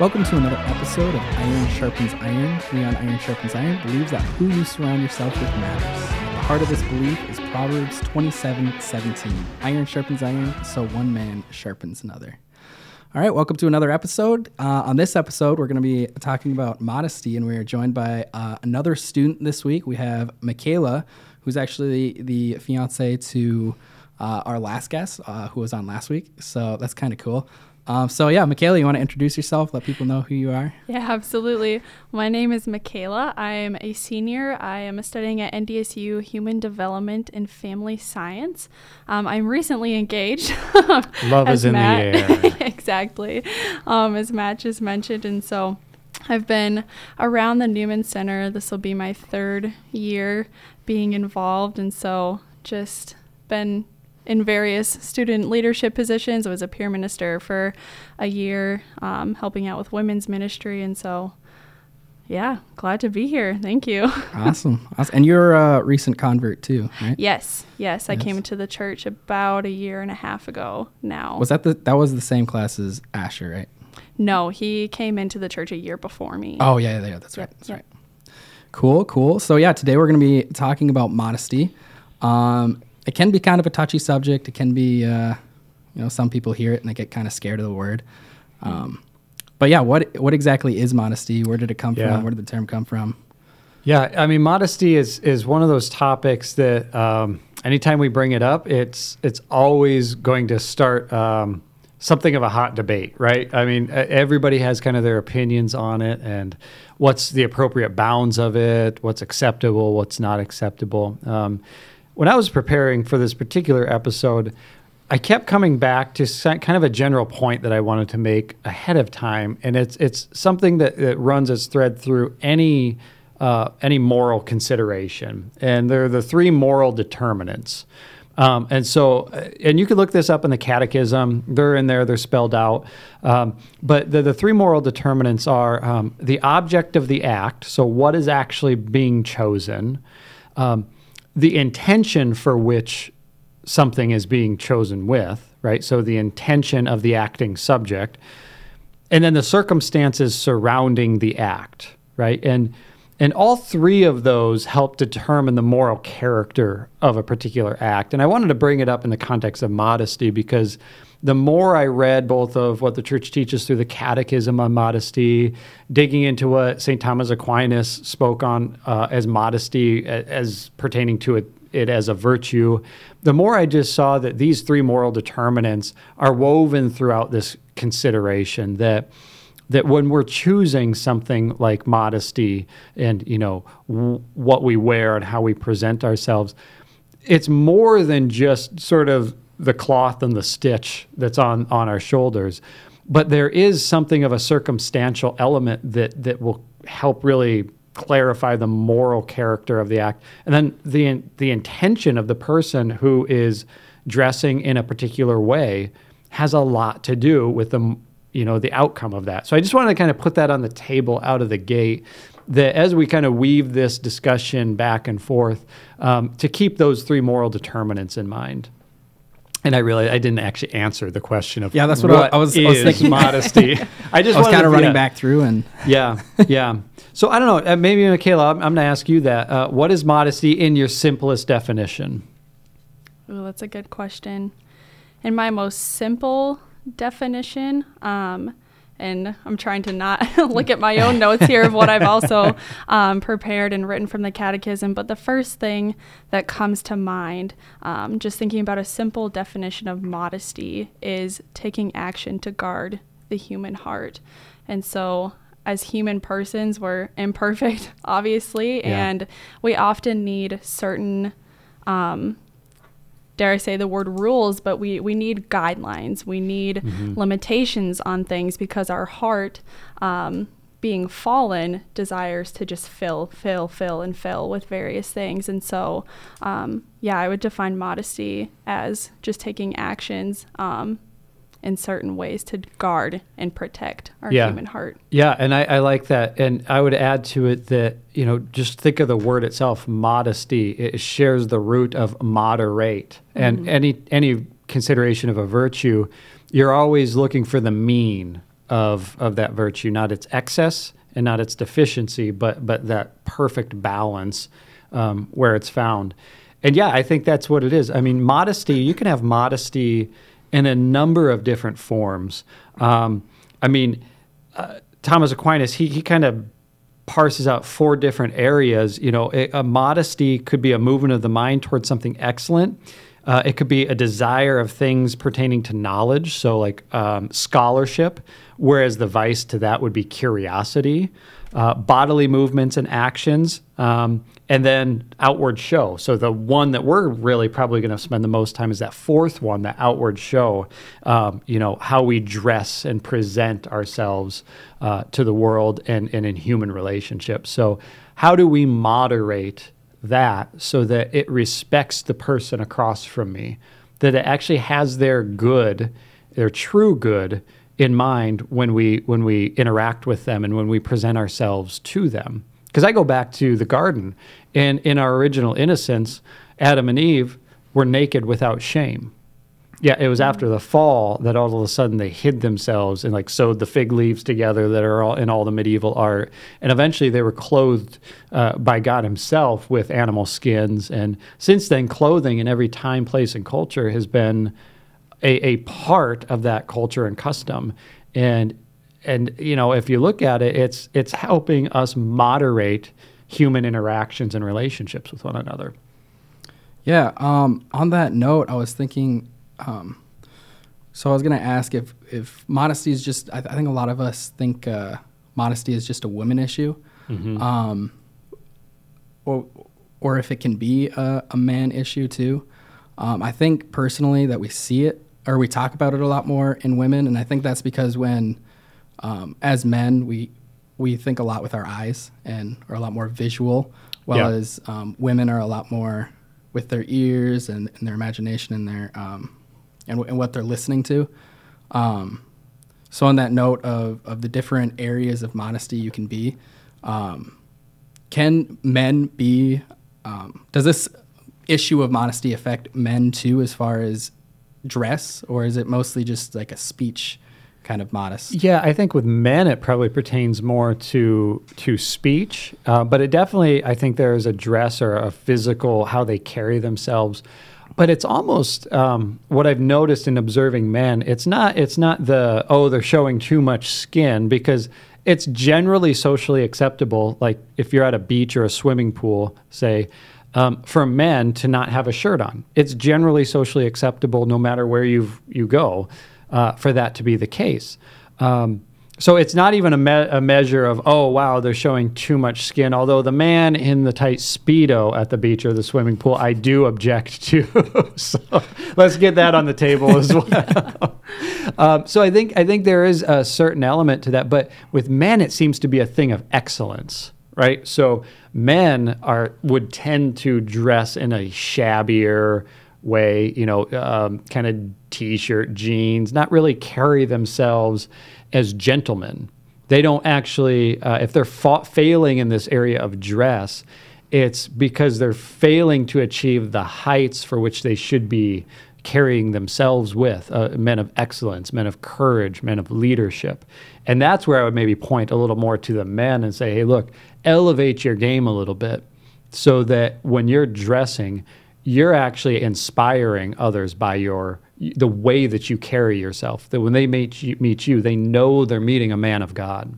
Welcome to another episode of Iron Sharpens Iron. We on Iron Sharpens Iron believes that who you surround yourself with matters. At the heart of this belief is Proverbs 27 17. Iron sharpens iron, so one man sharpens another. All right, welcome to another episode. Uh, on this episode, we're going to be talking about modesty, and we are joined by uh, another student this week. We have Mikayla, who's actually the, the fiance to uh, our last guest, uh, who was on last week. So that's kind of cool. Um, so yeah, Mikayla, you want to introduce yourself? Let people know who you are. Yeah, absolutely. My name is Mikayla. I am a senior. I am studying at NDSU Human Development and Family Science. Um, I'm recently engaged. Love is in Matt, the air. exactly, um, as Matt just mentioned, and so. I've been around the Newman Center. This will be my third year being involved, and so just been in various student leadership positions. I was a peer minister for a year, um, helping out with women's ministry, and so yeah, glad to be here. Thank you. awesome. awesome. And you're a recent convert too, right? Yes. Yes, I came into the church about a year and a half ago now. Was that the that was the same class as Asher, right? No, he came into the church a year before me. Oh yeah, yeah, that's right. That's yep. right. Cool, cool. So yeah, today we're going to be talking about modesty. Um, it can be kind of a touchy subject. It can be, uh, you know, some people hear it and they get kind of scared of the word. Um, but yeah, what what exactly is modesty? Where did it come yeah. from? Where did the term come from? Yeah, I mean, modesty is is one of those topics that um, anytime we bring it up, it's it's always going to start um, something of a hot debate, right? I mean, everybody has kind of their opinions on it and what's the appropriate bounds of it, what's acceptable, what's not acceptable. Um, when I was preparing for this particular episode, I kept coming back to kind of a general point that I wanted to make ahead of time, and it's it's something that, that runs its thread through any uh, any moral consideration, and they're the three moral determinants. Um, and so, uh, and you can look this up in the Catechism. They're in there. They're spelled out. Um, but the, the three moral determinants are um, the object of the act. So, what is actually being chosen? The intention for which something is being chosen with, right? So the intention of the acting subject, and then the circumstances surrounding the act, right? And and all three of those help determine the moral character of a particular act. And I wanted to bring it up in the context of modesty because the more I read both of what the church teaches through the catechism on modesty, digging into what St. Thomas Aquinas spoke on uh, as modesty, as pertaining to it, it as a virtue, the more I just saw that these three moral determinants are woven throughout this consideration that that when we're choosing something like modesty and you know w- what we wear and how we present ourselves it's more than just sort of the cloth and the stitch that's on on our shoulders. But there is something of a circumstantial element that that will help really clarify the moral character of the act. And then the the intention of the person who is dressing in a particular way has a lot to do with the you know the outcome of that. So i just wanted to kind of put that on the table out of the gate that as we kind of weave this discussion back and forth um, to keep those three moral determinants in mind and I realized I didn't actually answer the question of yeah that's what, what I, was, I was thinking modesty. I just I was kind of running yeah. back through and yeah yeah. So I don't know. Uh, maybe Mikayla, I'm, I'm going to ask you that. Uh, what is modesty in your simplest definition? Oh, that's a good question. In my most simple definition, um, and I'm trying to not look at my own notes here of what I've also um, prepared and written from the catechism. But the first thing that comes to mind, um, just thinking about a simple definition of modesty, is taking action to guard the human heart. And so, as human persons, we're imperfect, obviously, yeah. and we often need certain um, dare I say the word rules, but we, we need guidelines. We need mm-hmm. limitations on things because our heart, um, being fallen, desires to just fill, fill, fill, and fill with various things. And so, um, yeah, I would define modesty as just taking actions um, in certain ways to guard and protect our yeah. human heart. Yeah, and I, I, like that. And I would add to it that, you know, just think of the word itself, modesty. It shares the root of moderate. Mm-hmm. And any any consideration of a virtue, you're always looking for the mean of of that virtue, not its excess and not its deficiency, but but that perfect balance um, where it's found. And yeah, I think that's what it is. I mean, modesty. You can have modesty in a number of different forms. Um, I mean, uh, Thomas Aquinas, he he kind of parses out four different areas. You know, a, a, modesty could be a movement of the mind towards something excellent. Uh, it could be a desire of things pertaining to knowledge, so like um, scholarship, whereas the vice to that would be curiosity, uh, bodily movements and actions, um, and then outward show. So the one that we're really probably going to spend the most time is that fourth one, the outward show. Um, you know how we dress and present ourselves uh, to the world and, and in human relationships. So how do we moderate? that so that it respects the person across from me, that it actually has their good, their true good in mind when we when we interact with them and when we present ourselves to them. Because I go back to the garden, and in our original innocence, Adam and Eve were naked without shame. Yeah, it was after the fall that all of a sudden they hid themselves and like sewed the fig leaves together that are all in all the medieval art, and eventually they were clothed uh, by God Himself with animal skins. And since then, clothing in every time, place, and culture has been a, a part of that culture and custom. And and you know, if you look at it, it's it's helping us moderate human interactions and relationships with one another. Yeah. Um, on that note, I was thinking um, so I was gonna ask if if modesty is just. I, th- I think a lot of us think uh, modesty is just a women issue, mm-hmm. um, or or if it can be a, a man issue too. Um, I think personally that we see it or we talk about it a lot more in women, and I think that's because when, um, as men, we we think a lot with our eyes and are a lot more visual, while yeah. um, women are a lot more with their ears and, and their imagination and their um, and, and what they're listening to. Um, so, on that note of, of the different areas of modesty you can be, um, can men be, um, does this issue of modesty affect men too, as far as dress, or is it mostly just like a speech kind of modest? Yeah, I think with men it probably pertains more to to speech, uh, but it definitely I think there is a dress or a physical how they carry themselves but it's almost um, what I've noticed in observing men. It's not it's not the oh they're showing too much skin because it's generally socially acceptable. Like if you're at a beach or a swimming pool, say. Um, for men to not have a shirt on, it's generally socially acceptable, no matter where you you go, uh, for that to be the case. Um, so it's not even a, me- a, measure of, oh, wow, they're showing too much skin. Although the man in the tight Speedo at the beach or the swimming pool, I do object to. so let's get that on the table as well. um, so I think, I think there is a certain element to that. But with men, it seems to be a thing of excellence, right? So men are would tend to dress in a shabbier way, you know, um, kind of t shirt, jeans, not really carry themselves as gentlemen. They don't actually, uh, if they're fa- failing in this area of dress, it's because they're failing to achieve the heights for which they should be carrying themselves with uh, men of excellence, men of courage, men of leadership. And that's where I would maybe point a little more to the men and say, hey, look, elevate your game a little bit so that when you're dressing, you're actually inspiring others by your the way that you carry yourself. That when they meet you, meet you, they know they're meeting a man of God.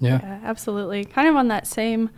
Yeah, yeah absolutely. Kind of on that same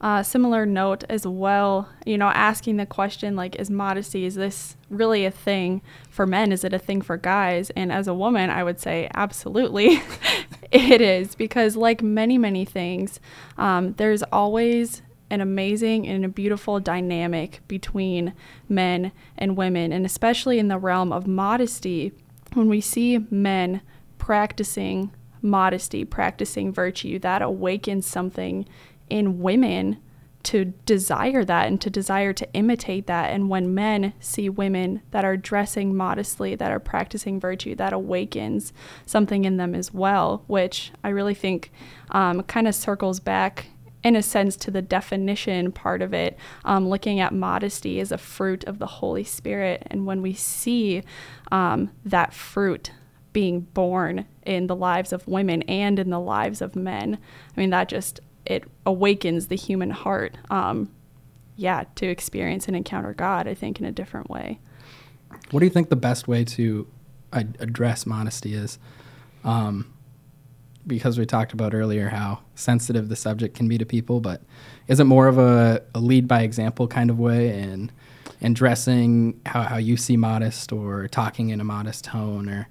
uh, similar note as well. You know, asking the question like, is modesty is this really a thing for men? Is it a thing for guys? And as a woman, I would say absolutely, it is because like many many things, um, there's always an amazing and a beautiful dynamic between men and women, and especially in the realm of modesty, when we see men practicing modesty, practicing virtue, that awakens something in women to desire that and to desire to imitate that. And when men see women that are dressing modestly, that are practicing virtue, that awakens something in them as well, which I really think um, kind of circles back in a sense to the definition part of it, um, looking at modesty as a fruit of the Holy Spirit. And when we see um, that fruit being born in the lives of women and in the lives of men. I mean, that just it awakens the human heart. Um, yeah, to experience and encounter God, I think, in a different way. What do you think the best way to address modesty is? Um, because we talked about earlier how sensitive the subject can be to people, but is it more of a, a lead by example kind of way and and dressing how, how you see modest or talking in a modest tone or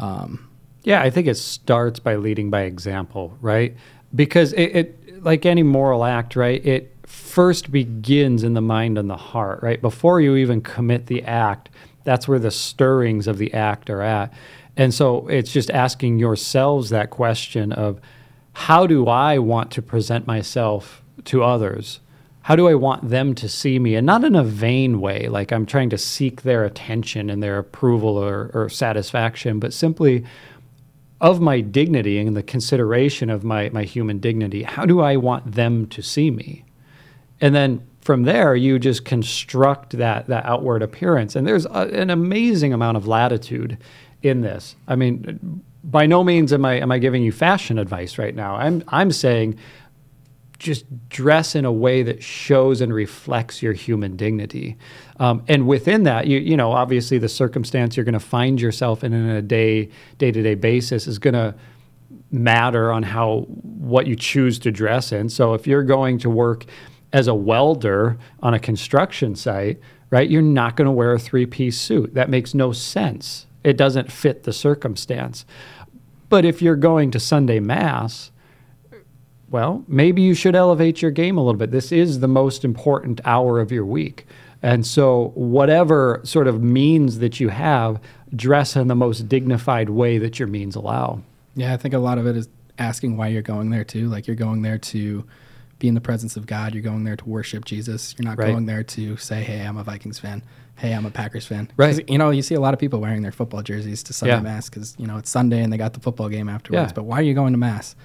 um, yeah i think it starts by leading by example right because it, it like any moral act right it first begins in the mind and the heart, right? Before you even commit the act, that's where the stirrings of the act are at. And so it's just asking yourselves that question of how do I want to present myself to others? How do I want them to see me? And not in a vain way, like I'm trying to seek their attention and their approval or, or satisfaction, but simply of my dignity and the consideration of my, my human dignity. How do I want them to see me? and then from there you just construct that that outward appearance and there's a, an amazing amount of latitude in this i mean by no means am i am i giving you fashion advice right now i'm i'm saying just dress in a way that shows and reflects your human dignity um, and within that you you know obviously the circumstance you're going to find yourself in in a day day-to-day basis is going to matter on how what you choose to dress in so if you're going to work as a welder on a construction site, right, you're not going to wear a three piece suit. That makes no sense. It doesn't fit the circumstance. But if you're going to Sunday Mass, well, maybe you should elevate your game a little bit. This is the most important hour of your week. And so, whatever sort of means that you have, dress in the most dignified way that your means allow. Yeah, I think a lot of it is asking why you're going there too. Like you're going there to be in the presence of God. You're going there to worship Jesus. You're not right. going there to say, "Hey, I'm a Vikings fan. Hey, I'm a Packers fan." Right. You know, you see a lot of people wearing their football jerseys to Sunday yeah. mass because you know it's Sunday and they got the football game afterwards. Yeah. But why are you going to mass?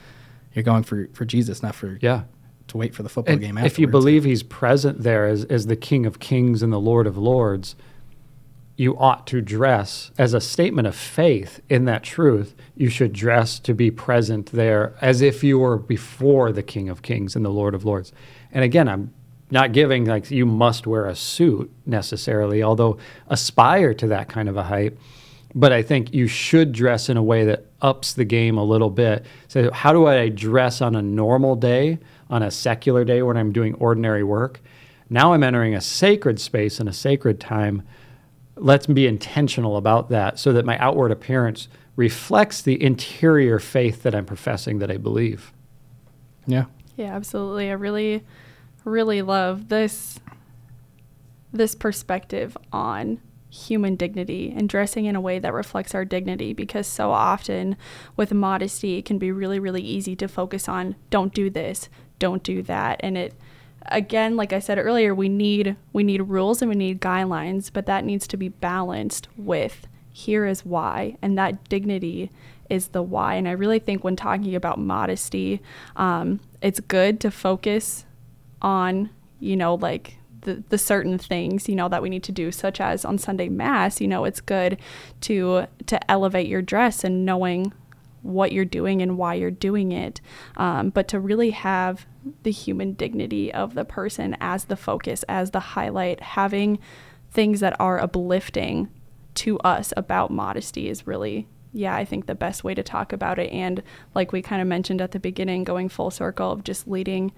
You're going for for Jesus, not for yeah to wait for the football and game. Afterwards. If you believe He's present there as as the King of Kings and the Lord of Lords you ought to dress as a statement of faith in that truth. You should dress to be present there as if you were before the King of Kings and the Lord of Lords. And again, I'm not giving like you must wear a suit necessarily, although aspire to that kind of a hype. But I think you should dress in a way that ups the game a little bit. So, how do I dress on a normal day, on a secular day when I'm doing ordinary work? Now I'm entering a sacred space and a sacred time let's be intentional about that so that my outward appearance reflects the interior faith that I'm professing that I believe. Yeah. Yeah, absolutely. I really really love this this perspective on human dignity and dressing in a way that reflects our dignity because so often with modesty it can be really really easy to focus on don't do this, don't do that and it again, like I said earlier, we need we need rules and we need guidelines, but that needs to be balanced with here is why, and that dignity is the why. And I really think when talking about modesty, um, it's good to focus on you know like the, the certain things you know that we need to do such as on sunday mass you know it's good to to elevate your dress and knowing what you're doing and why you're doing it, um, but to really have the human dignity of the person as the focus, as the highlight, having things that are uplifting to us about modesty is really yeah, I think the best way to talk about it. And like we kind of mentioned at the beginning, going full circle of just leading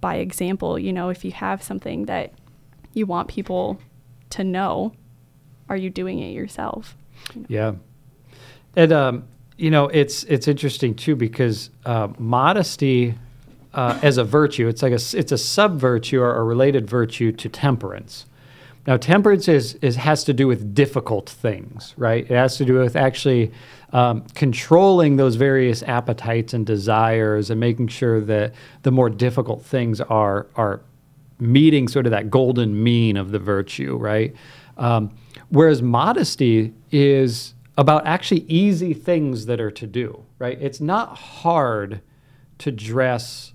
by example. You know, if you have something that you want people to know, are you doing it yourself? Yeah. And um, you know, it's it's interesting too because uh, modesty uh, as a virtue, it's like a it's a sub virtue or a related virtue to temperance. Now, temperance is, is has to do with difficult things, right? It has to do with actually um, controlling those various appetites and desires and making sure that the more difficult things are are meeting sort of that golden mean of the virtue, right? Um, whereas modesty is about actually easy things that are to do, right? It's not hard to dress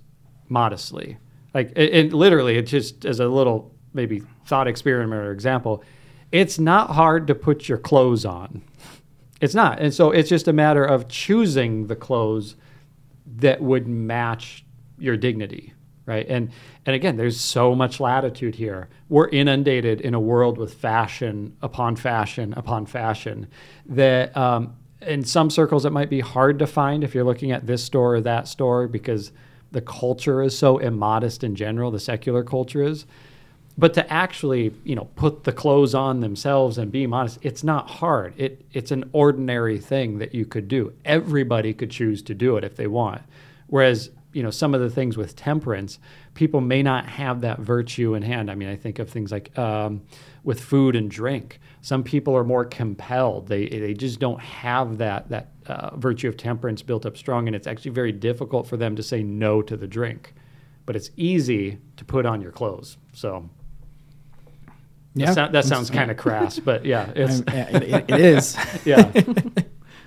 modestly. Like, it, it literally, it just as a little maybe thought experiment or example, it's not hard to put your clothes on. It's not. And so it's just a matter of choosing the clothes that would match your dignity, right? And and again, there's so much latitude here. We're inundated in a world with fashion upon fashion upon fashion that um, in some circles it might be hard to find if you're looking at this store or that store because the culture is so immodest in general, the secular culture is. But to actually, you know, put the clothes on themselves and be modest, it's not hard. It it's an ordinary thing that you could do. Everybody could choose to do it if they want. Whereas, you know, some of the things with temperance, people may not have that virtue in hand. I mean, I think of things like um, with food and drink. Some people are more compelled. They they just don't have that that uh, virtue of temperance built up strong, and it's actually very difficult for them to say no to the drink. But it's easy to put on your clothes. So. Yeah, that, sound, that sounds kind of crass, but yeah, it's it, it, it is. yeah,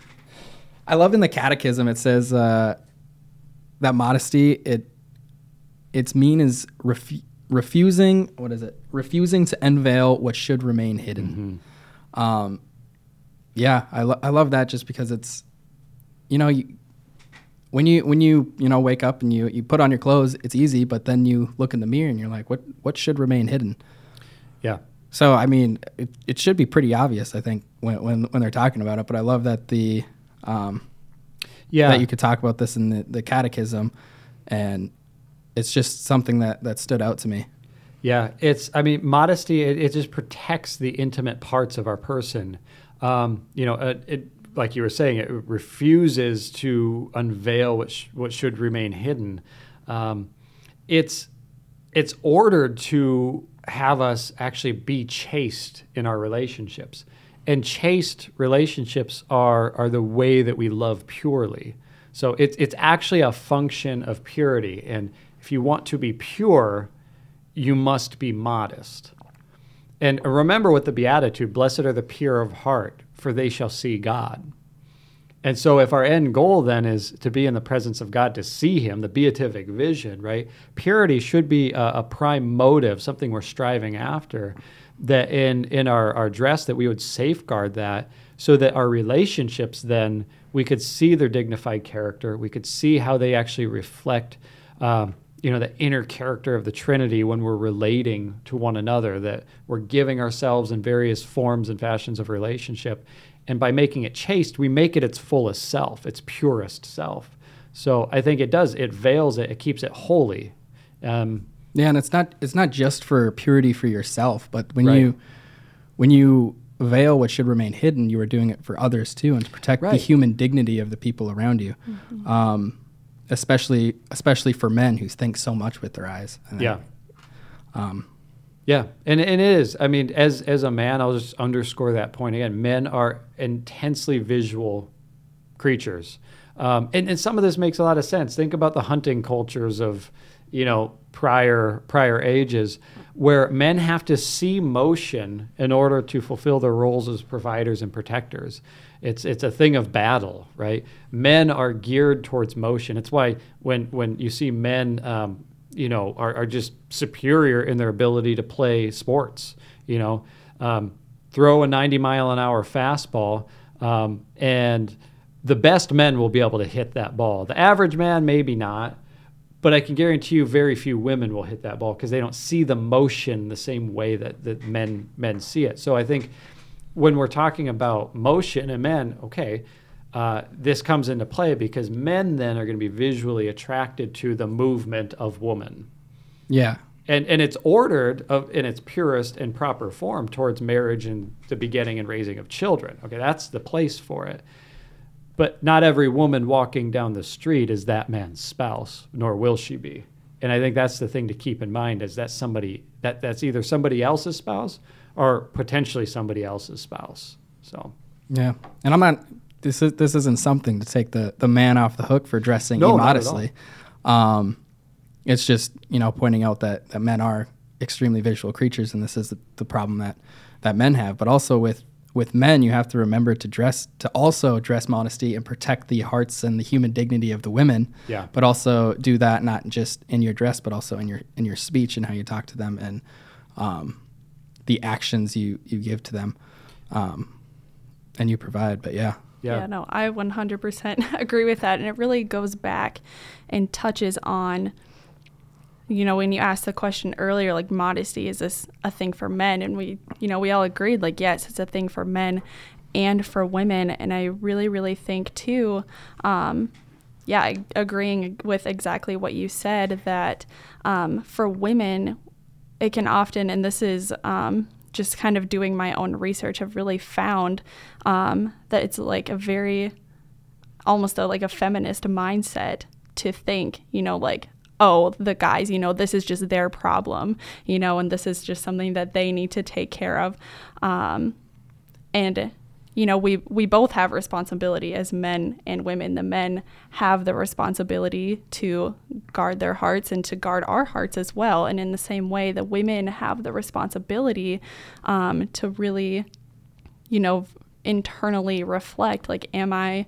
I love in the Catechism it says uh, that modesty it its mean is refu- refusing what is it refusing to unveil what should remain hidden. Um, yeah, I lo- I love that just because it's you know you, when you when you you know wake up and you you put on your clothes it's easy but then you look in the mirror and you're like what what should remain hidden. yeah, So I mean, it, it should be pretty obvious, I think, when, when when they're talking about it. But I love that the um, yeah. that you could talk about this in the, the catechism, and it's just something that that stood out to me. Yeah, it's. I mean, modesty. It, it just protects the intimate parts of our person. Um, you know, it, it, like you were saying, it refuses to unveil what sh- what should remain hidden. Um, it's it's ordered to have us actually be chaste in our relationships, and chaste relationships are are the way that we love purely. So it's it's actually a function of purity, and if you want to be pure, you must be modest. And remember with the Beatitude blessed are the pure of heart, for they shall see God. And so, if our end goal then is to be in the presence of God, to see Him, the beatific vision, right? Purity should be a, a prime motive, something we're striving after. That in in our, our dress, that we would safeguard that, so that our relationships then we could see their dignified character, we could see how they actually reflect, um, you know, the inner character of the Trinity when we're relating to one another. That we're giving ourselves in various forms and fashions of relationship, and by making it chaste, we make it its fullest self, its purest self. So I think it does. It veils it. It keeps it holy. Um, Yeah, and it's not it's not just for purity for yourself, but when Right. you when you veil what should remain hidden, you are doing it for others too, and to protect the human dignity of the people around you. Um, especially especially for men who think so much with their eyes. Think. yeah. Um, Yeah, and, and it is. I mean, as as a man, I'll just underscore that point again. Men are intensely visual creatures, um, and and some of this makes a lot of sense. Think about the hunting cultures of, you know, prior prior ages, where men have to see motion in order to fulfill their roles as providers and protectors. It's it's a thing of battle, right? Men are geared towards motion. It's why when when you see men. Um, you know, are, are just superior in their ability to play sports. You know, um, throw a 90 mile an hour fastball, um, and the best men will be able to hit that ball. The average man, maybe not, but I can guarantee you, very few women will hit that ball because they don't see the motion the same way that, that men men see it. So I think when we're talking about motion and men, okay, uh, this comes into play because men then are going to be visually attracted to the movement of woman. yeah, And, and it's ordered of, in its purest and proper form towards marriage and the begetting and raising of children. Okay, that's the place for it. But not every woman walking down the street is that man's spouse, nor will she be. And I think that's the thing to keep in mind is that somebody that that's either somebody else's spouse or potentially somebody else's spouse. So yeah. And I'm not. This is this isn't something to take the the man off the hook for dressing No, immodestly. Um, it's just you know pointing out that, that men are extremely visual creatures, and this is the, the problem that that men have. But also with with men, you have to remember to dress to also dress modesty and protect the hearts and the human dignity of the women. Yeah. But also do that not just in your dress, but also in your in your speech and how you talk to them and um, the actions you you give to them, um, and you provide. But yeah. Yeah. Yeah, no, I 100% agree with that. And it really goes back and touches on, you know, when you asked the question earlier, like modesty, is this a thing for men? And we, you know, we all agreed, like, yes, it's a thing for men and for women. And I really, really think, too, um, yeah, agreeing with exactly what you said, that um, for women, it can often, and this is, um, just kind of doing my own research, have really found um, that it's like a very, almost a, like a feminist mindset to think, you know, like, oh, the guys, you know, this is just their problem, you know, and this is just something that they need to take care of. Um, and you know we we both have responsibility as men and women. The men have the responsibility to guard their hearts and to guard our hearts as well. And in the same way the women have the responsibility um, to really you know internally reflect like am i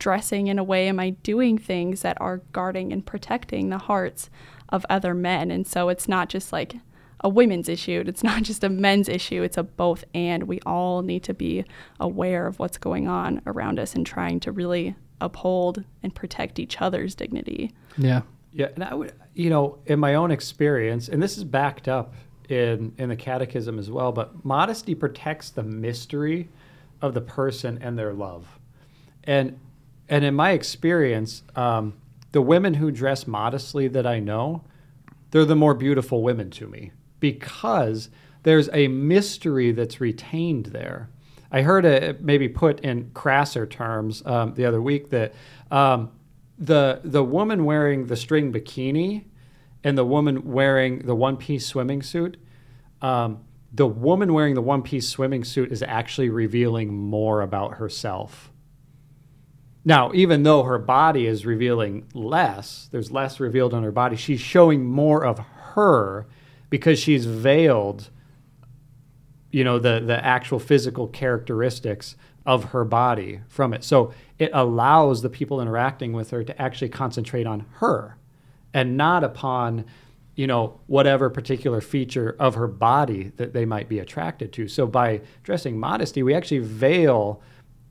dressing in a way? Am i doing things that are guarding and protecting the hearts of other men? And so it's not just like a women's issue. It's not just a men's issue, it's a both and. We all need to be aware of what's going on around us and trying to really uphold and protect each other's dignity. Yeah. Yeah, and I would, you know, in my own experience, and this is backed up in in the catechism as well, but modesty protects the mystery of the person and their love. And and in my experience, um, the women who dress modestly that I know, they're the more beautiful women to me because there's a mystery that's retained there. I heard it maybe put in crasser terms um, the other week that um, the the woman wearing the string bikini and the woman wearing the one piece swimming suit, um, the woman wearing the one piece swimming suit is actually revealing more about herself. Now, even though her body is revealing less, there's less revealed on her body, she's showing more of her because she's veiled you know the the actual physical characteristics of her body from it. So it allows the people interacting with her to actually concentrate on her and not upon you know whatever particular feature of her body that they might be attracted to. So by dressing modesty we actually veil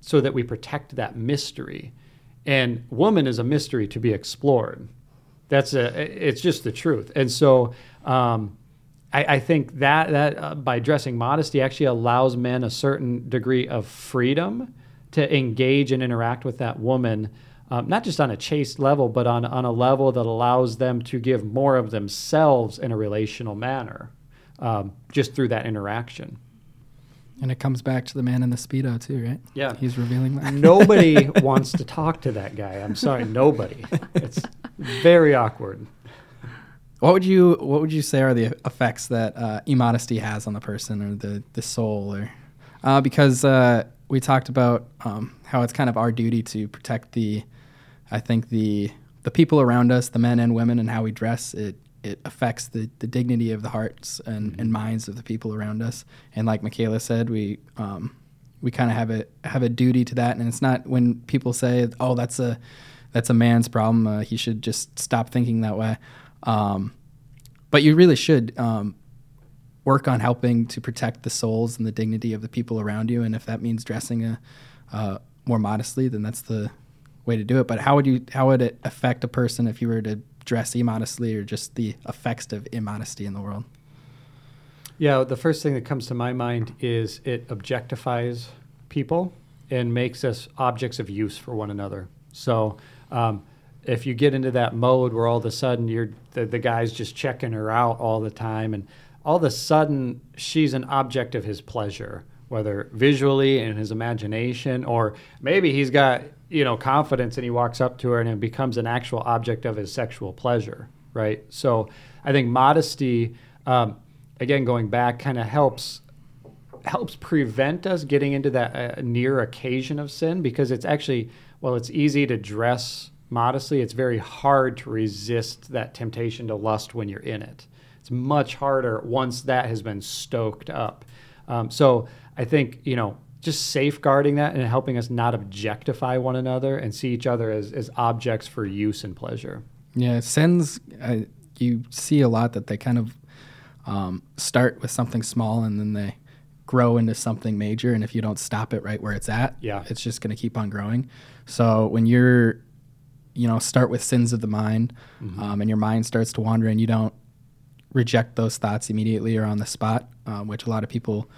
so that we protect that mystery. And woman is a mystery to be explored. That's a it's just the truth. And so um, I, I think that that uh, by dressing modesty actually allows men a certain degree of freedom to engage and interact with that woman, um, not just on a chaste level, but on on a level that allows them to give more of themselves in a relational manner, um, just through that interaction. And it comes back to the man in the speedo too, right? Yeah. he's revealing that. Nobody wants to talk to that guy. I'm sorry, nobody. It's very awkward. What would you What would you say are the effects that uh, immodesty has on the person or the the soul, or uh, because uh, we talked about um, how it's kind of our duty to protect the, I think the the people around us, the men and women, and how we dress. It it affects the, the dignity of the hearts and, Mm-hmm. and minds of the people around us. And like Mikayla said, we um, we kind of have a have a duty to that. And it's not when people say, "Oh, that's a that's a man's problem. Uh, he should just stop thinking that way." Um, but you really should um, work on helping to protect the souls and the dignity of the people around you. And if that means dressing a, uh, more modestly, then that's the way to do it. But how would you how would it affect a person if you were to dress immodestly, or just the effects of immodesty in the world? Yeah, the first thing that comes to my mind is it objectifies people and makes us objects of use for one another. So um, if you get into that mode where all of a sudden you're the, the guy's just checking her out all the time, and all of a sudden she's an object of his pleasure, whether visually in his imagination, or maybe he's got you know confidence and he walks up to her and it becomes an actual object of his sexual pleasure, right? So I think modesty. Um, again going back kind of helps helps prevent us getting into that uh, near occasion of sin because it's actually well it's easy to dress modestly it's very hard to resist that temptation to lust when you're in it it's much harder once that has been stoked up um, so i think you know just safeguarding that and helping us not objectify one another and see each other as, as objects for use and pleasure Yeah, sins. Uh, you see a lot that they kind of um, start with something small and then they grow into something major and if you don't stop it right where it's at Yeah. it's just going to keep on growing so when you're you know start with sins of the mind Mm-hmm. um, and your mind starts to wander and you don't reject those thoughts immediately or on the spot um, which a lot of people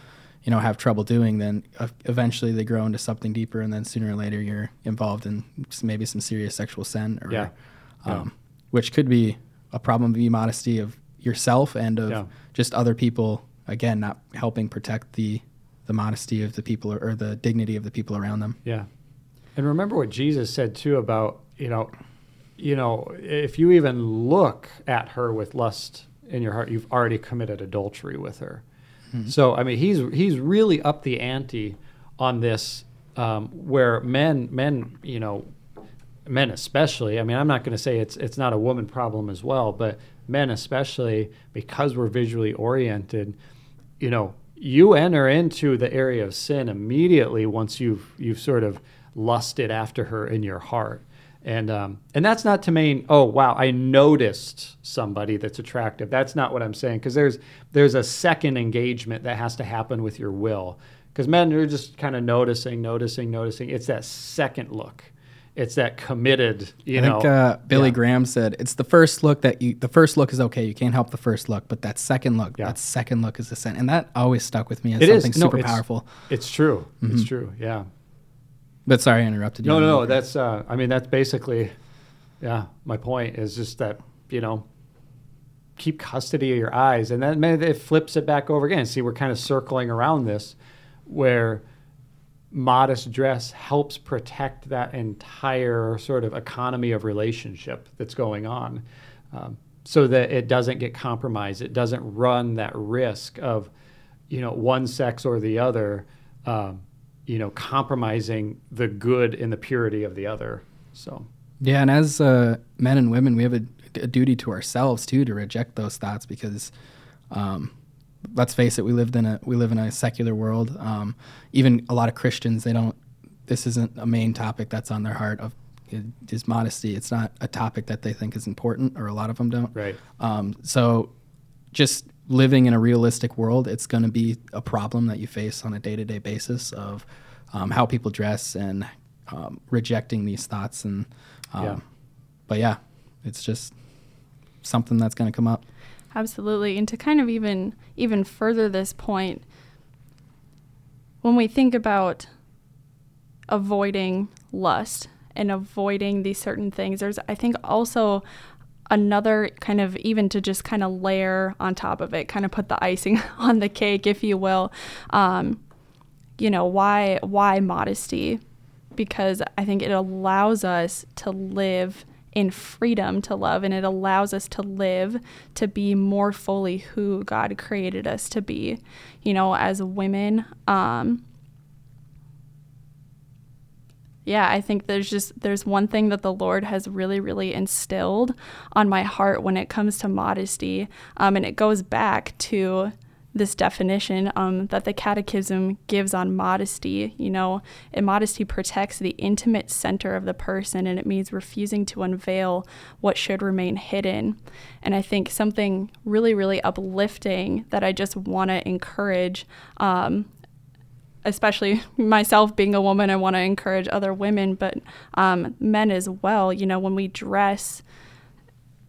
you know have trouble doing then eventually they grow into something deeper and then sooner or later you're involved in maybe some serious sexual sin or Yeah. Yeah. um, which could be a problem of immodesty of yourself and of Yeah. just other people again not helping protect the the modesty of the people or, or the dignity of the people around them Yeah. And remember what Jesus said too about, you know, you know, if you even look at her with lust in your heart, you've already committed adultery with her. So I mean, he's he's really up the ante on this, um, where men men you know, men especially. I mean, I'm not going to say it's it's not a woman problem as well, but men especially because we're visually oriented, you know, you enter into the area of sin immediately once you've you've sort of lusted after her in your heart. And um, and that's not to mean oh wow I noticed somebody that's attractive. That's not what I'm saying because there's there's a second engagement that has to happen with your will because men are just kind of noticing, noticing, noticing. It's that second look. It's that committed. You I know. think uh, Billy yeah. Graham said it's the first look that you. The first look is okay. You can't help the first look, but that second look, Yeah. that second look is the scent, and that always stuck with me as It is. something No, super it's- powerful. It's true. It's true. Yeah. But sorry, I interrupted you. No, no, no. That's. Uh, I mean, that's basically. Yeah, my point is just that you know, keep custody of your eyes, and then it flips it back over again. See, we're kind of circling around this, where modest dress helps protect that entire sort of economy of relationship that's going on, um, so that it doesn't get compromised. It doesn't run that risk of, you know, one sex or the other. Um, you know, compromising the good and the purity of the other. So, Yeah, and as uh, men and women, we have a, a duty to ourselves too to reject those thoughts because, um, let's face it, we lived in a we live in a secular world. Um, even a lot of Christians, they don't. This isn't a main topic that's on their heart of is modesty. It's not a topic that they think is important, or a lot of them don't. right. Um, so, just living in a realistic world, it's going to be a problem that you face on a day to day basis of um, how people dress and um, rejecting these thoughts. And, um, Yeah. but yeah, it's just something that's going to come up. Absolutely. And to kind of even even further this point, when we think about avoiding lust and avoiding these certain things, there's I think also another kind of even to just kind of layer on top of it, kind of put the icing on the cake, if you will. Um, you know, why why modesty? Because I think it allows us to live in freedom to love and it allows us to live to be more fully who God created us to be. You know, as women, um yeah, I think there's just there's one thing that the Lord has really, really instilled on my heart when it comes to modesty, um, and it goes back to this definition um, that the Catechism gives on modesty. You know, modesty protects the intimate center of the person, and it means refusing to unveil what should remain hidden. And I think something really, really uplifting that I just want to encourage. Um, especially myself being a woman, I want to encourage other women, but um, men as well. You know, when we dress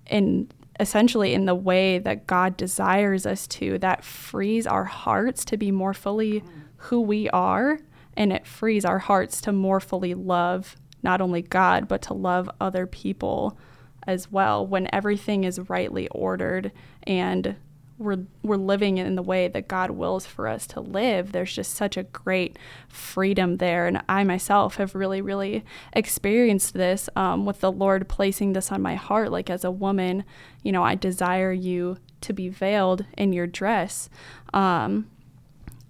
in essentially in the way that God desires us to, that frees our hearts to be more fully who we are, and it frees our hearts to more fully love not only God, but to love other people as well when everything is rightly ordered and we're we're living in the way that God wills for us to live. There's just such a great freedom there, and I myself have really, really experienced this um, with the Lord placing this on my heart. Like as a woman, you know, I desire you to be veiled in your dress. Um,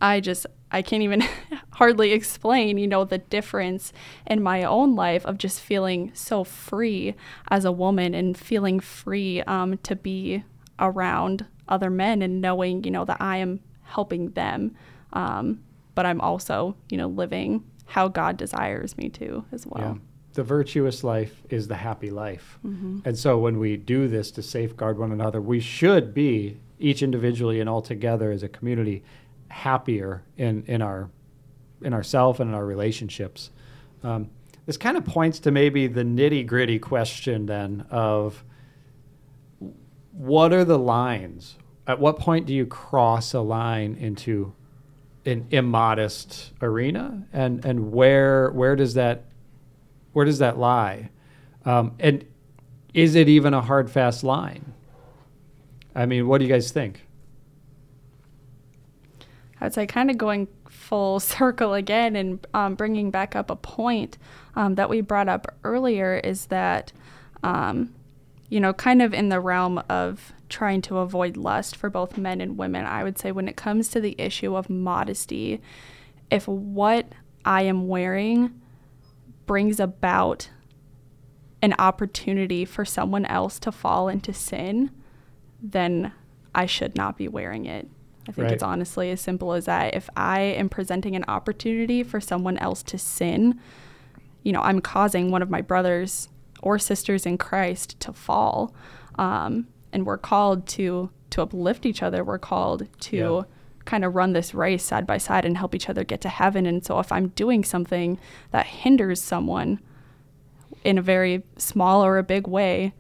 I just I can't even hardly explain, you know, the difference in my own life of just feeling so free as a woman and feeling free um, to be around other men and knowing, you know, that I am helping them, um, but I'm also, you know, living how God desires me to as well. Yeah. The virtuous life is the happy life. And so when we do this to safeguard one another, we should be, each individually and all together as a community, happier in in our in ourself and in our relationships. Um, this kind of points to maybe the nitty gritty question then of what are the lines? At what point do you cross a line into an immodest arena, and and where where does that where does that lie? Um, and is it even a hard fast line? I mean, what do you guys think? I would say kind of going full circle again and um, bringing back up a point um, that we brought up earlier is that, um, you know, kind of in the realm of trying to avoid lust for both men and women, I would say when it comes to the issue of modesty, if what I am wearing brings about an opportunity for someone else to fall into sin, then I should not be wearing it. I think Right. it's honestly as simple as that. If I am presenting an opportunity for someone else to sin, you know, I'm causing one of my brothers or sisters in Christ to fall. Um, and we're called to to uplift each other. We're called to Yeah. kind of run this race side by side and help each other get to heaven. And so if I'm doing something that hinders someone in a very small or a big way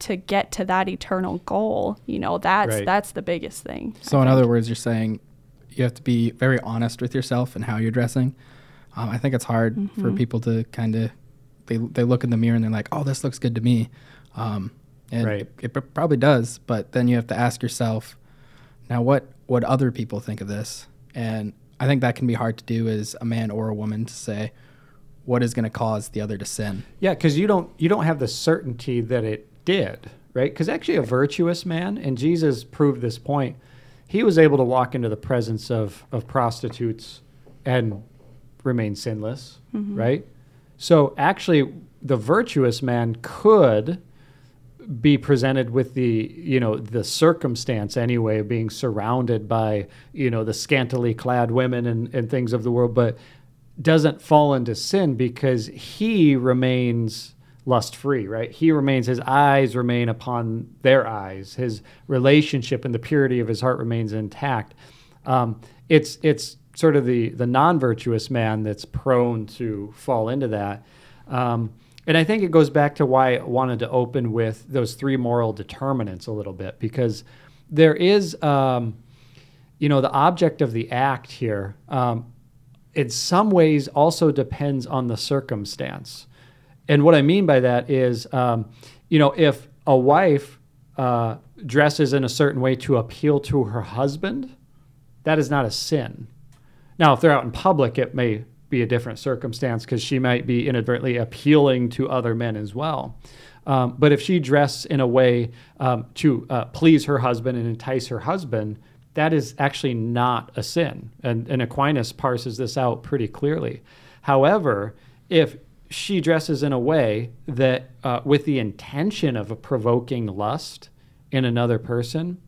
to get to that eternal goal, you know, that's Right. that's the biggest thing. So, I in think. other words, you're saying you have to be very honest with yourself and how you're dressing. Um, I think it's hard for Mhm. people to kind of they they look in the mirror and they're like, "Oh, this looks good to me," um, and Right. it, it probably does. But then you have to ask yourself, now what would other people think of this? And I think that can be hard to do as a man or a woman to say what is going to cause the other to sin. Yeah, because you don't you don't have the certainty that it did, right? Because actually, a virtuous man, and Jesus proved this point. He was able to walk into the presence of of prostitutes and remain sinless, mm-hmm. right? So actually, the virtuous man could be presented with the you know the circumstance anyway of being surrounded by you know the scantily clad women and, and things of the world but doesn't fall into sin because he remains lust free right? He remains his eyes remain upon their eyes. His relationship and the purity of his heart remains intact. Um, it's it's sort of the the non-virtuous man that's prone to fall into that. Um, and I think it goes back to why I wanted to open with those three moral determinants a little bit because there is, um, you know, the object of the act here, um, in some ways also depends on the circumstance. And what I mean by that is, um, you know, if a wife uh, dresses in a certain way to appeal to her husband, that is not a sin. Now, if they're out in public, it may be a different circumstance because she might be inadvertently appealing to other men as well. Um, but if she dressed in a way um, to uh, please her husband and entice her husband, that is actually not a sin. And, and Aquinas parses this out pretty clearly. However, if she dresses in a way that, uh, with the intention of provoking lust in another person,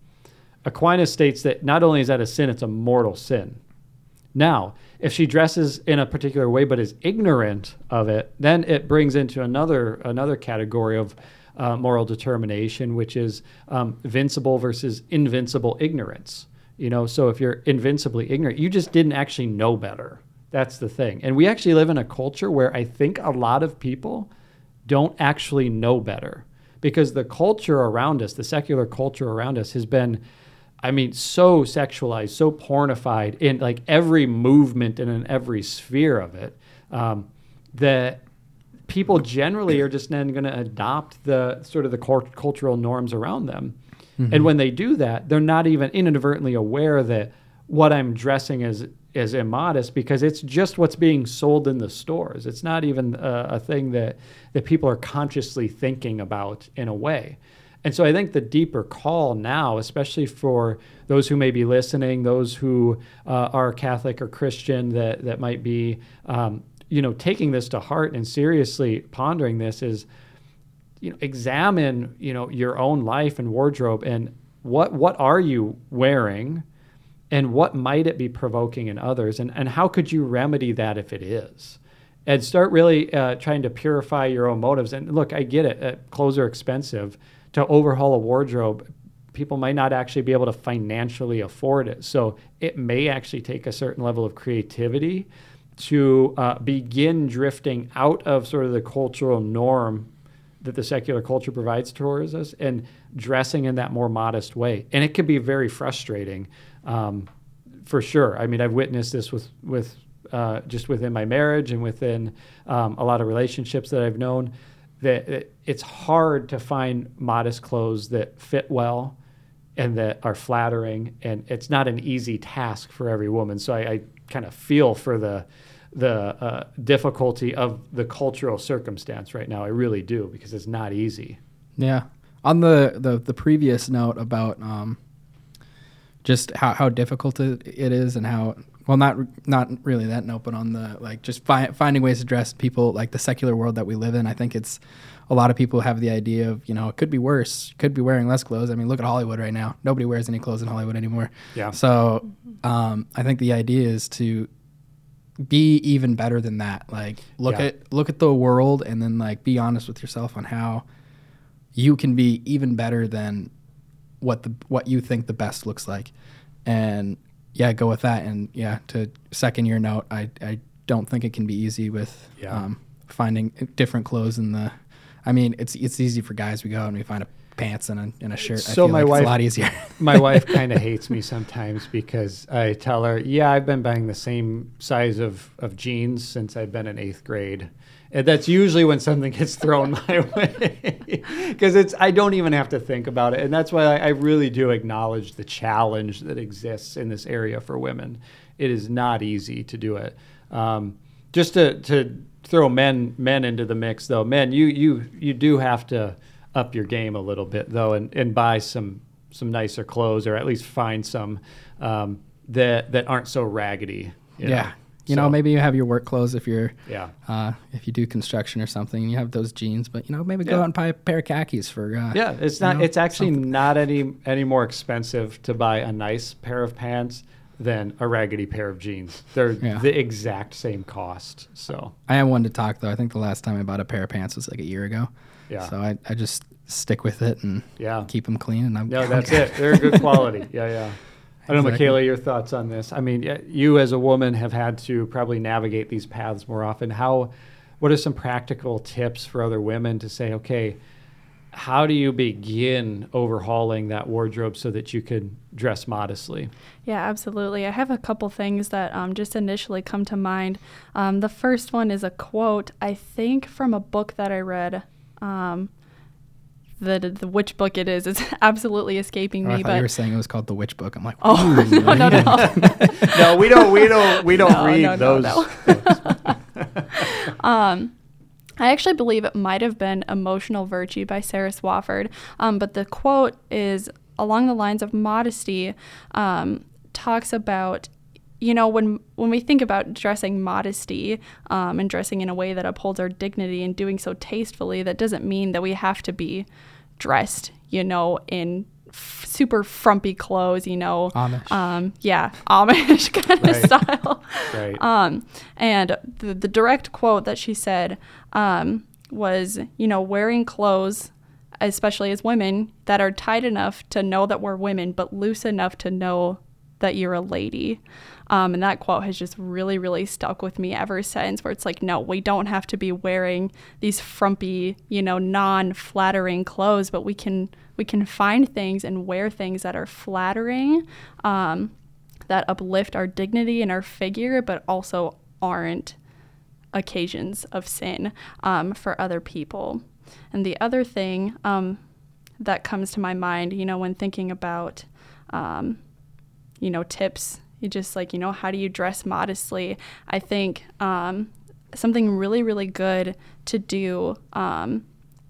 Aquinas states that not only is that a sin, it's a mortal sin. Now, if she dresses in a particular way but is ignorant of it, then it brings into another another category of uh, moral determination, which is um, vincible versus invincible ignorance. You know, so if you're invincibly ignorant, you just didn't actually know better. That's the thing. And we actually live in a culture where I think a lot of people don't actually know better because the culture around us, the secular culture around us, has been I mean, so sexualized, so pornified in like every movement and in every sphere of it, um, that people generally are just then going to adopt the sort of the cult- cultural norms around them. And when they do that, they're not even inadvertently aware that what I'm dressing is is immodest because it's just what's being sold in the stores. It's not even a, a thing that that people are consciously thinking about in a way. And so I think the deeper call now, especially for those who may be listening, those who uh, are Catholic or Christian that, that might be, um, you know, taking this to heart and seriously pondering this is, you know, examine, you know, your own life and wardrobe and what, what are you wearing and what might it be provoking in others and, and how could you remedy that if it is? And start really uh, trying to purify your own motives. And look, I get it. Uh, clothes are expensive to overhaul a wardrobe people might not actually be able to financially afford it. So it may actually take a certain level of creativity to uh, begin drifting out of sort of the cultural norm that the secular culture provides towards us and dressing in that more modest way. And it can be very frustrating, um, for sure. I mean, I've witnessed this with with uh, just within my marriage and within um, a lot of relationships that I've known. That it's hard to find modest clothes that fit well and that are flattering, and it's not an easy task for every woman. So I, I kind of feel for the the uh, difficulty of the cultural circumstance right now. I really do because it's not easy. Yeah. On the the, the previous note about um, just how, how difficult it, it is and how well not not really that note, but on the like just fi- finding ways to dress people like the secular world that we live in. I think it's a lot of people have the idea of you know it could be worse, could be wearing less clothes. I mean, look at Hollywood right now. Nobody wears any clothes in Hollywood anymore. Yeah. So um, I think the idea is to be even better than that. Like look Yeah. at look at the world and then like be honest with yourself on how you can be even better than what the what you think the best looks like. And yeah, go with that. And yeah, to second your note, I I don't think it can be easy with Yeah. um, finding different clothes in the. I mean, it's it's easy for guys. We go out and we find a pants and a, and a shirt. I So feel my like it's wife- a lot easier. My wife kind of hates me sometimes because I tell her, "Yeah, I've been buying the same size of, of jeans since I've been in eighth grade." And that's usually when something gets thrown my way because it's I don't even have to think about it, and that's why I, I really do acknowledge the challenge that exists in this area for women. It is not easy to do it. Um, just to, to throw men men into the mix, though, men, you you you do have to up your game a little bit though, and, and buy some some nicer clothes, or at least find some um, that that aren't so raggedy. you know? yeah. You know, maybe you have your work clothes if you're Yeah. uh, if you do construction or something, and you have those jeans. But you know, maybe go Yeah. out and buy a pair of khakis for. Uh, Yeah, it's not. know, it's actually something. not any any more expensive to buy a nice pair of pants than a raggedy pair of jeans. They're Yeah. the exact same cost. So I am one to talk though. I think the last time I bought a pair of pants was like a year ago. yeah, So I, I just stick with it and yeah. keep them clean. And I'm No, that's it. They're good quality. Yeah, yeah. I don't know, Exactly. Mikayla, your thoughts on this? I mean, you as a woman have had to probably navigate these paths more often. How, what are some practical tips for other women to say, okay, how do you begin overhauling that wardrobe so that you could dress modestly? Yeah, absolutely. I have a couple things that um, just initially come to mind. Um, the first one is a quote, I think, from a book that I read. Um, the, the which book it is is absolutely escaping Oh, I me, thought you were saying it was called The Witch Book. I'm like, oh no no no no, we don't. We don't. We don't No, read no, no, those. no. um, I actually believe it might have been Emotional Virtue by Sarah Swafford. Um, but the quote is along the lines of modesty, um, talks about you know when when we think about dressing modesty um, and dressing in a way that upholds our dignity and doing so tastefully that doesn't mean that we have to be dressed you know in f- super frumpy clothes you know Amish. um, yeah amish kind Right. of style Right. um, and the, the direct quote that she said um, was, you know, wearing clothes, especially as women, that are tight enough to know that we're women, but loose enough to know that you're a lady. Um, and that quote has just really, really stuck with me ever since, where it's like, no, we don't have to be wearing these frumpy, you know, non-flattering clothes, but we can we can find things and wear things that are flattering. Um, that uplift our dignity and our figure, but also aren't occasions of sin um, for other people. And the other thing um, that comes to my mind, you know, when thinking about, um, you know, tips, you just like, you know, how do you dress modestly? I think um, something really, really good to do um,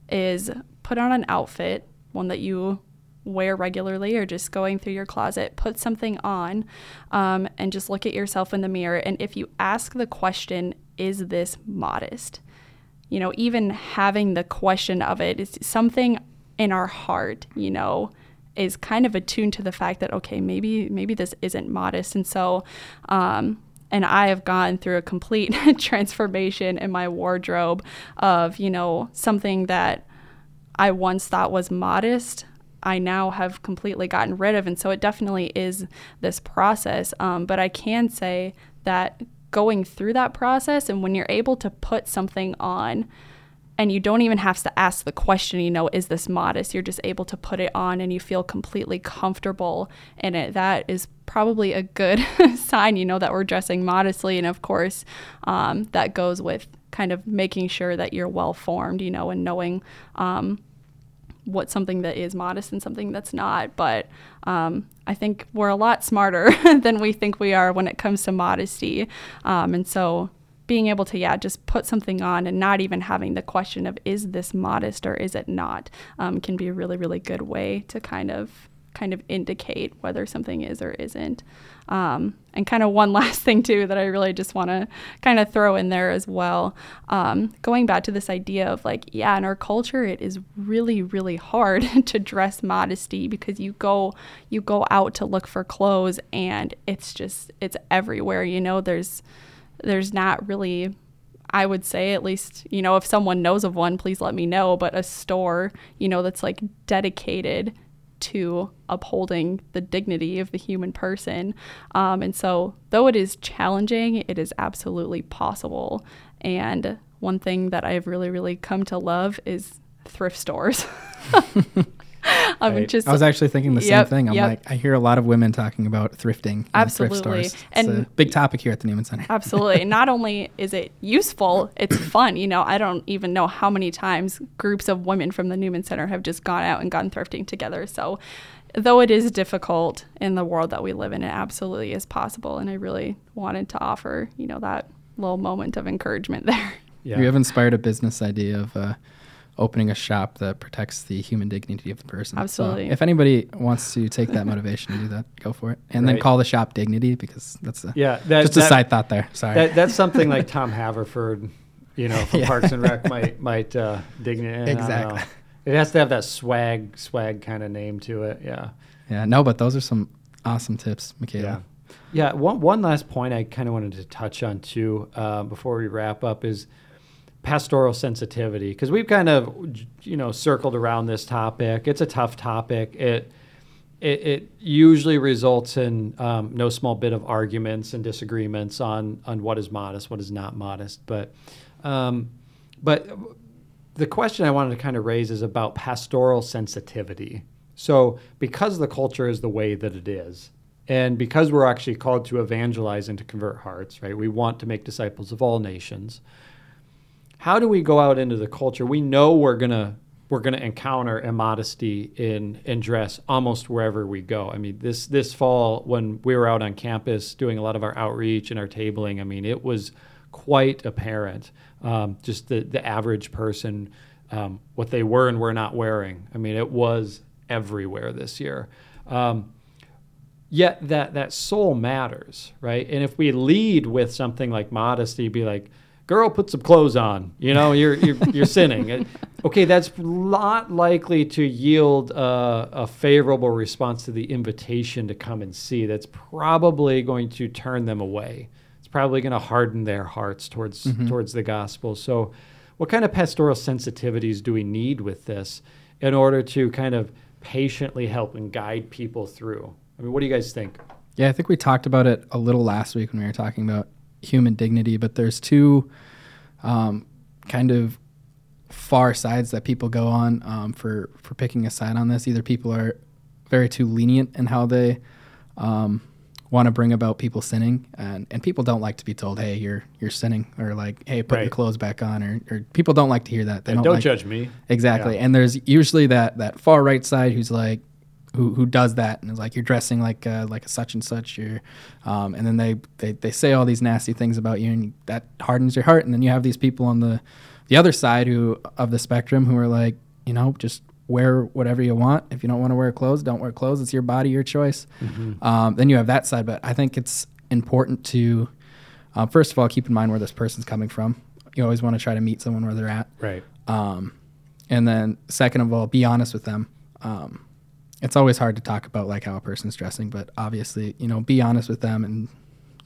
is put on an outfit, one that you wear regularly or just going through your closet, put something on um, and just look at yourself in the mirror. And if you ask the question, is this modest? You know, even having the question of it is something in our heart, you know, is kind of attuned to the fact that, okay, maybe, maybe this isn't modest. And so, um, and I have gone through a complete transformation in my wardrobe of, you know, something that I once thought was modest. I now have completely gotten rid of. And so it definitely is this process. Um, but I can say that going through that process and when you're able to put something on, and you don't even have to ask the question, you know, is this modest? You're just able to put it on and you feel completely comfortable in it. That is probably a good sign, you know, that we're dressing modestly. And of course, um, that goes with kind of making sure that you're well formed, you know, and knowing um, what something that is modest and something that's not. But um, I think we're a lot smarter than we think we are when it comes to modesty. Um, and so being able to, yeah, just put something on and not even having the question of is this modest or is it not um, can be a really, really good way to kind of kind of indicate whether something is or isn't. Um, and kind of one last thing too that I really just want to kind of throw in there as well. Um, going back to this idea of like, yeah, in our culture, it is really, really hard to dress modesty because you go you go out to look for clothes and it's just it's everywhere. You know, there's there's not really I would say at least, you know, if someone knows of one, please let me know, but a store, you know, that's like dedicated to upholding the dignity of the human person. Um, and so, though it is challenging, it is absolutely possible. And one thing that I've really, really come to love is thrift stores. I mean, just I was actually thinking the yep, same thing. I'm yep. like, I hear a lot of women talking about thrifting, absolutely, thrift stores. It's and a big topic here at the Newman Center. absolutely. Not only is it useful, it's fun. You know, I don't even know how many times groups of women from the Newman Center have just gone out and gone thrifting together. So, though it is difficult in the world that we live in, it absolutely is possible. And I really wanted to offer, you know, that little moment of encouragement there. Yeah. You have inspired a business idea of. Uh, opening a shop that protects the human dignity of the person. Absolutely. So if anybody wants to take that motivation to do that, go for it. And right. then call the shop Dignity because that's a, yeah, that, just that, a side thought there. Sorry. That, that's something like Tom Haverford, you know, from yeah. Parks and Rec might might uh, Dignity. Exactly. It has to have that swag swag kind of name to it. Yeah. Yeah. No, but those are some awesome tips, Mikayla. Yeah. Yeah. One one last point I kind of wanted to touch on too uh, before we wrap up is pastoral sensitivity because we've kind of you know circled around this topic. It's a tough topic. It it, it usually results in um, no small bit of arguments and disagreements on on what is modest what is not modest. But um, but the question i wanted to kind of raise is about pastoral sensitivity. So because the culture is the way that it is and because we're actually called to evangelize and to convert hearts right we want to make disciples of all nations how do we go out into the culture? We know we're gonna we're gonna encounter immodesty in in dress almost wherever we go. I mean, this this fall when we were out on campus doing a lot of our outreach and our tabling, I mean, it was quite apparent. Um, just the the average person, um, what they were and were not wearing. I mean, it was everywhere this year. Um, yet that that soul matters, right? And if we lead with something like modesty, be like girl, put some clothes on. You know, you're you're, you're sinning. Okay, that's not likely to yield a, a, favorable response to the invitation to come and see. That's probably going to turn them away. It's probably going to harden their hearts towards mm-hmm. towards the gospel. So, what kind of pastoral sensitivities do we need with this in order to kind of patiently help and guide people through? I mean, what do you guys think? Yeah, I think we talked about it a little last week when we were talking about human dignity, but there's two um, kind of far sides that people go on um, for for picking a side on this. Either people are very too lenient in how they um, want to bring about people sinning, and, and people don't like to be told, "Hey, you're you're sinning," or like, "Hey, put right. your clothes back on," or, or people don't like to hear that. They don't, don't like, judge me. Exactly, yeah. and there's usually that that far right side who's like, who who does that and is like you're dressing like uh, like a such and such you're um, and then they, they they say all these nasty things about you and that hardens your heart. And then you have these people on the the other side who of the spectrum who are like you know just wear whatever you want. If you don't want to wear clothes don't wear clothes. It's your body your choice. Mm-hmm. um, then you have that side. But i think it's important to uh, first of all keep in mind where this person's coming from. You always want to try to meet someone where they're at. Right. Um, and then second of all be honest with them. Um, it's always hard to talk about like how a person's dressing, but obviously, you know, be honest with them and,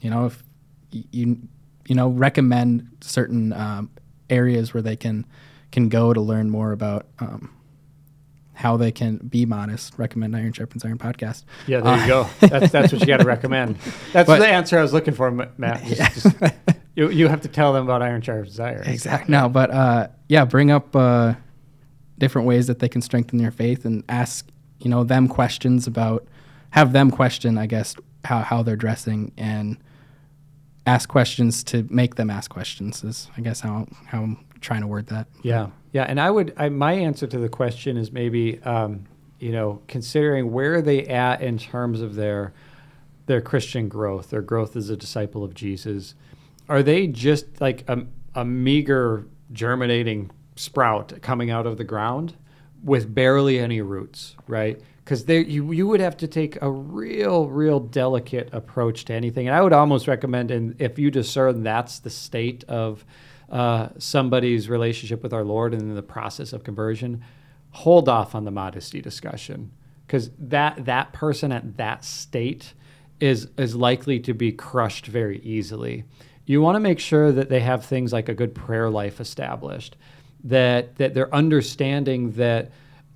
you know, if you, you know, recommend certain um, areas where they can, can go to learn more about um, how they can be modest, recommend Iron Sharpens Iron podcast. Yeah, there Uh, you go. That's that's what you got to recommend. That's But- the answer I was looking for, Matt. Just- just- you you have to tell them about Iron Sharpens Iron. Exactly. No, but uh, yeah, bring up uh, different ways that they can strengthen their faith and ask, you know, them questions about, have them question, I guess, how, how they're dressing and ask questions to make them ask questions is, I guess, how, how I'm trying to word that. Yeah, yeah, and I would. I, my answer to the question is maybe, um, you know, considering where are they at in terms of their their Christian growth, their growth as a disciple of Jesus. Are they just like a, a meager germinating sprout coming out of the ground with barely any roots, right? Because you you would have to take a real, real delicate approach to anything, and I would almost recommend, and if you discern that's the state of uh, somebody's relationship with our Lord and in the process of conversion, hold off on the modesty discussion because that that person at that state is is likely to be crushed very easily. You want to make sure that they have things like a good prayer life established, that that they're understanding that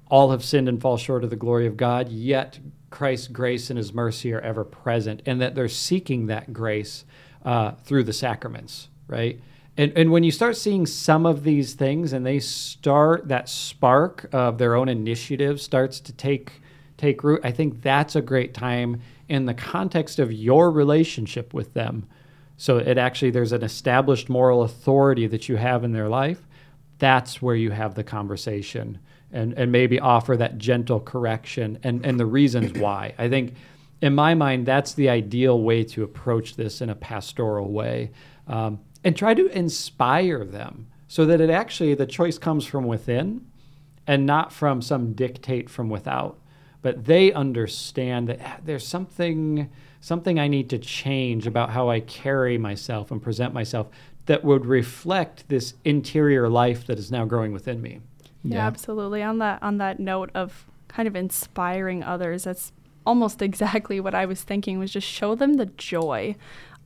all have sinned and fall short of the glory of God, yet Christ's grace and His mercy are ever present, and that they're seeking that grace uh, through the sacraments, right? And, and when you start seeing some of these things and they start that spark of their own initiative starts to take take root, I think that's a great time in the context of your relationship with them. So it actually there's an established moral authority that you have in their life. That's where you have the conversation and, and maybe offer that gentle correction and, and the reasons why. I think in my mind, that's the ideal way to approach this in a pastoral way. Um, and try to inspire them so that it actually the choice comes from within and not from some dictate from without but they understand that ah, there's something something I need to change about how I carry myself and present myself that would reflect this interior life that is now growing within me. Yeah, Yeah. absolutely. On that on that note of kind of inspiring others, that's almost exactly what I was thinking was just show them the joy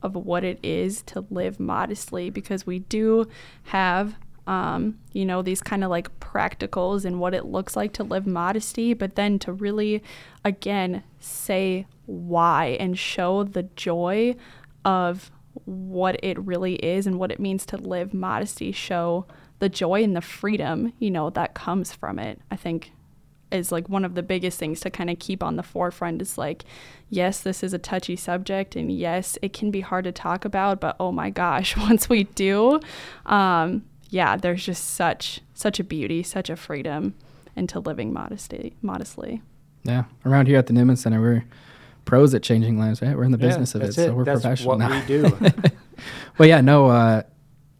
of what it is to live modestly because we do have um, you know, these kind of like practicals and what it looks like to live modesty, but then to really, again, say why and show the joy of what it really is and what it means to live modesty, show the joy and the freedom, you know, that comes from it. I think is like one of the biggest things to kind of keep on the forefront is like yes this is a touchy subject and yes it can be hard to talk about but oh my gosh once we do um, yeah there's just such such a beauty such a freedom into living modesty modestly Yeah. Around here at the Newman Center, we're pros at changing lives, right? We're in the Yeah, business of it, that's so we're That's professional. what now. we do. well, yeah, no. Uh,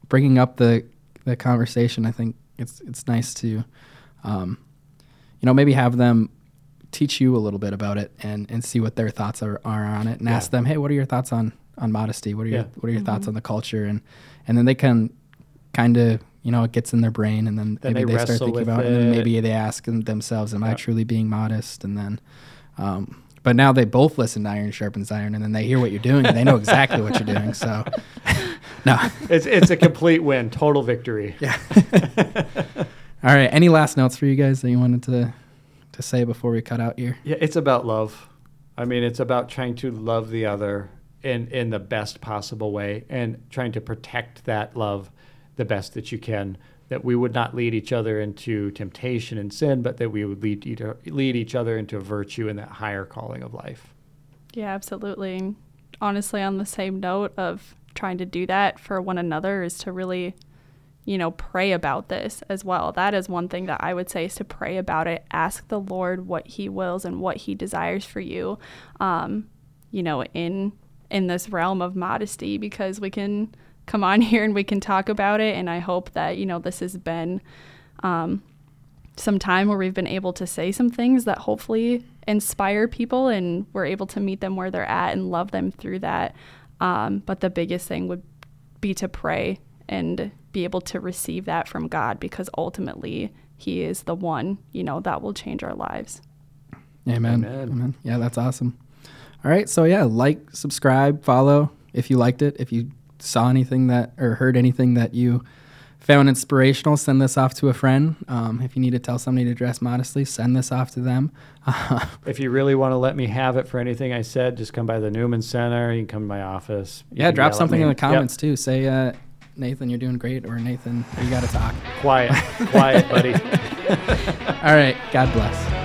bringing up the the conversation, I think it's it's nice to, um, you know, maybe have them teach you a little bit about it and and see what their thoughts are, are on it, and Yeah. ask them, hey, what are your thoughts on on modesty? What are your Yeah. what are your thoughts Mhm. on the culture? And and then they can kind of you know it gets in their brain, and then, Then maybe they they, start thinking about it, and then maybe they ask them- themselves, am I truly being modest? And then. Um, but now they both listen to Iron Sharpens Iron, and then they hear what you're doing, and they know exactly what you're doing. So, no, it's it's a complete win, total victory. yeah. All right. Any last notes for you guys that you wanted to to say before we cut out here? Yeah, it's about love. I mean, it's about trying to love the other in in the best possible way and trying to protect that love the best that you can. That we would not lead each other into temptation and sin, but that we would lead each, lead each other into virtue and that higher calling of life. Yeah, absolutely. Honestly, on the same note of trying to do that for one another is to really, you know, pray about this as well. That is one thing that I would say is to pray about it. Ask the Lord what He wills and what He desires for you, um, you know, in in this realm of modesty, because we can come on here and we can talk about it. And I hope that you know this has been. Um, some time where we've been able to say some things that hopefully inspire people and we're able to meet them where they're at and love them through that. Um, but the biggest thing would be to pray and be able to receive that from God because ultimately He is the one, you know, that will change our lives. Amen. Amen. Amen. Yeah, that's awesome. All right. So yeah, like, subscribe, follow if you liked it. If you saw anything that or heard anything that you found inspirational, send this off to a friend. Um, if you need to tell somebody to dress modestly, send this off to them. if you really want to let me have it for anything I said, just come by the Newman Center. You can come to my office. You yeah, drop something in the Yep. comments too. Say, uh, Nathan, you're doing great, or Nathan, you got to talk. Quiet, quiet, buddy. All right. God bless.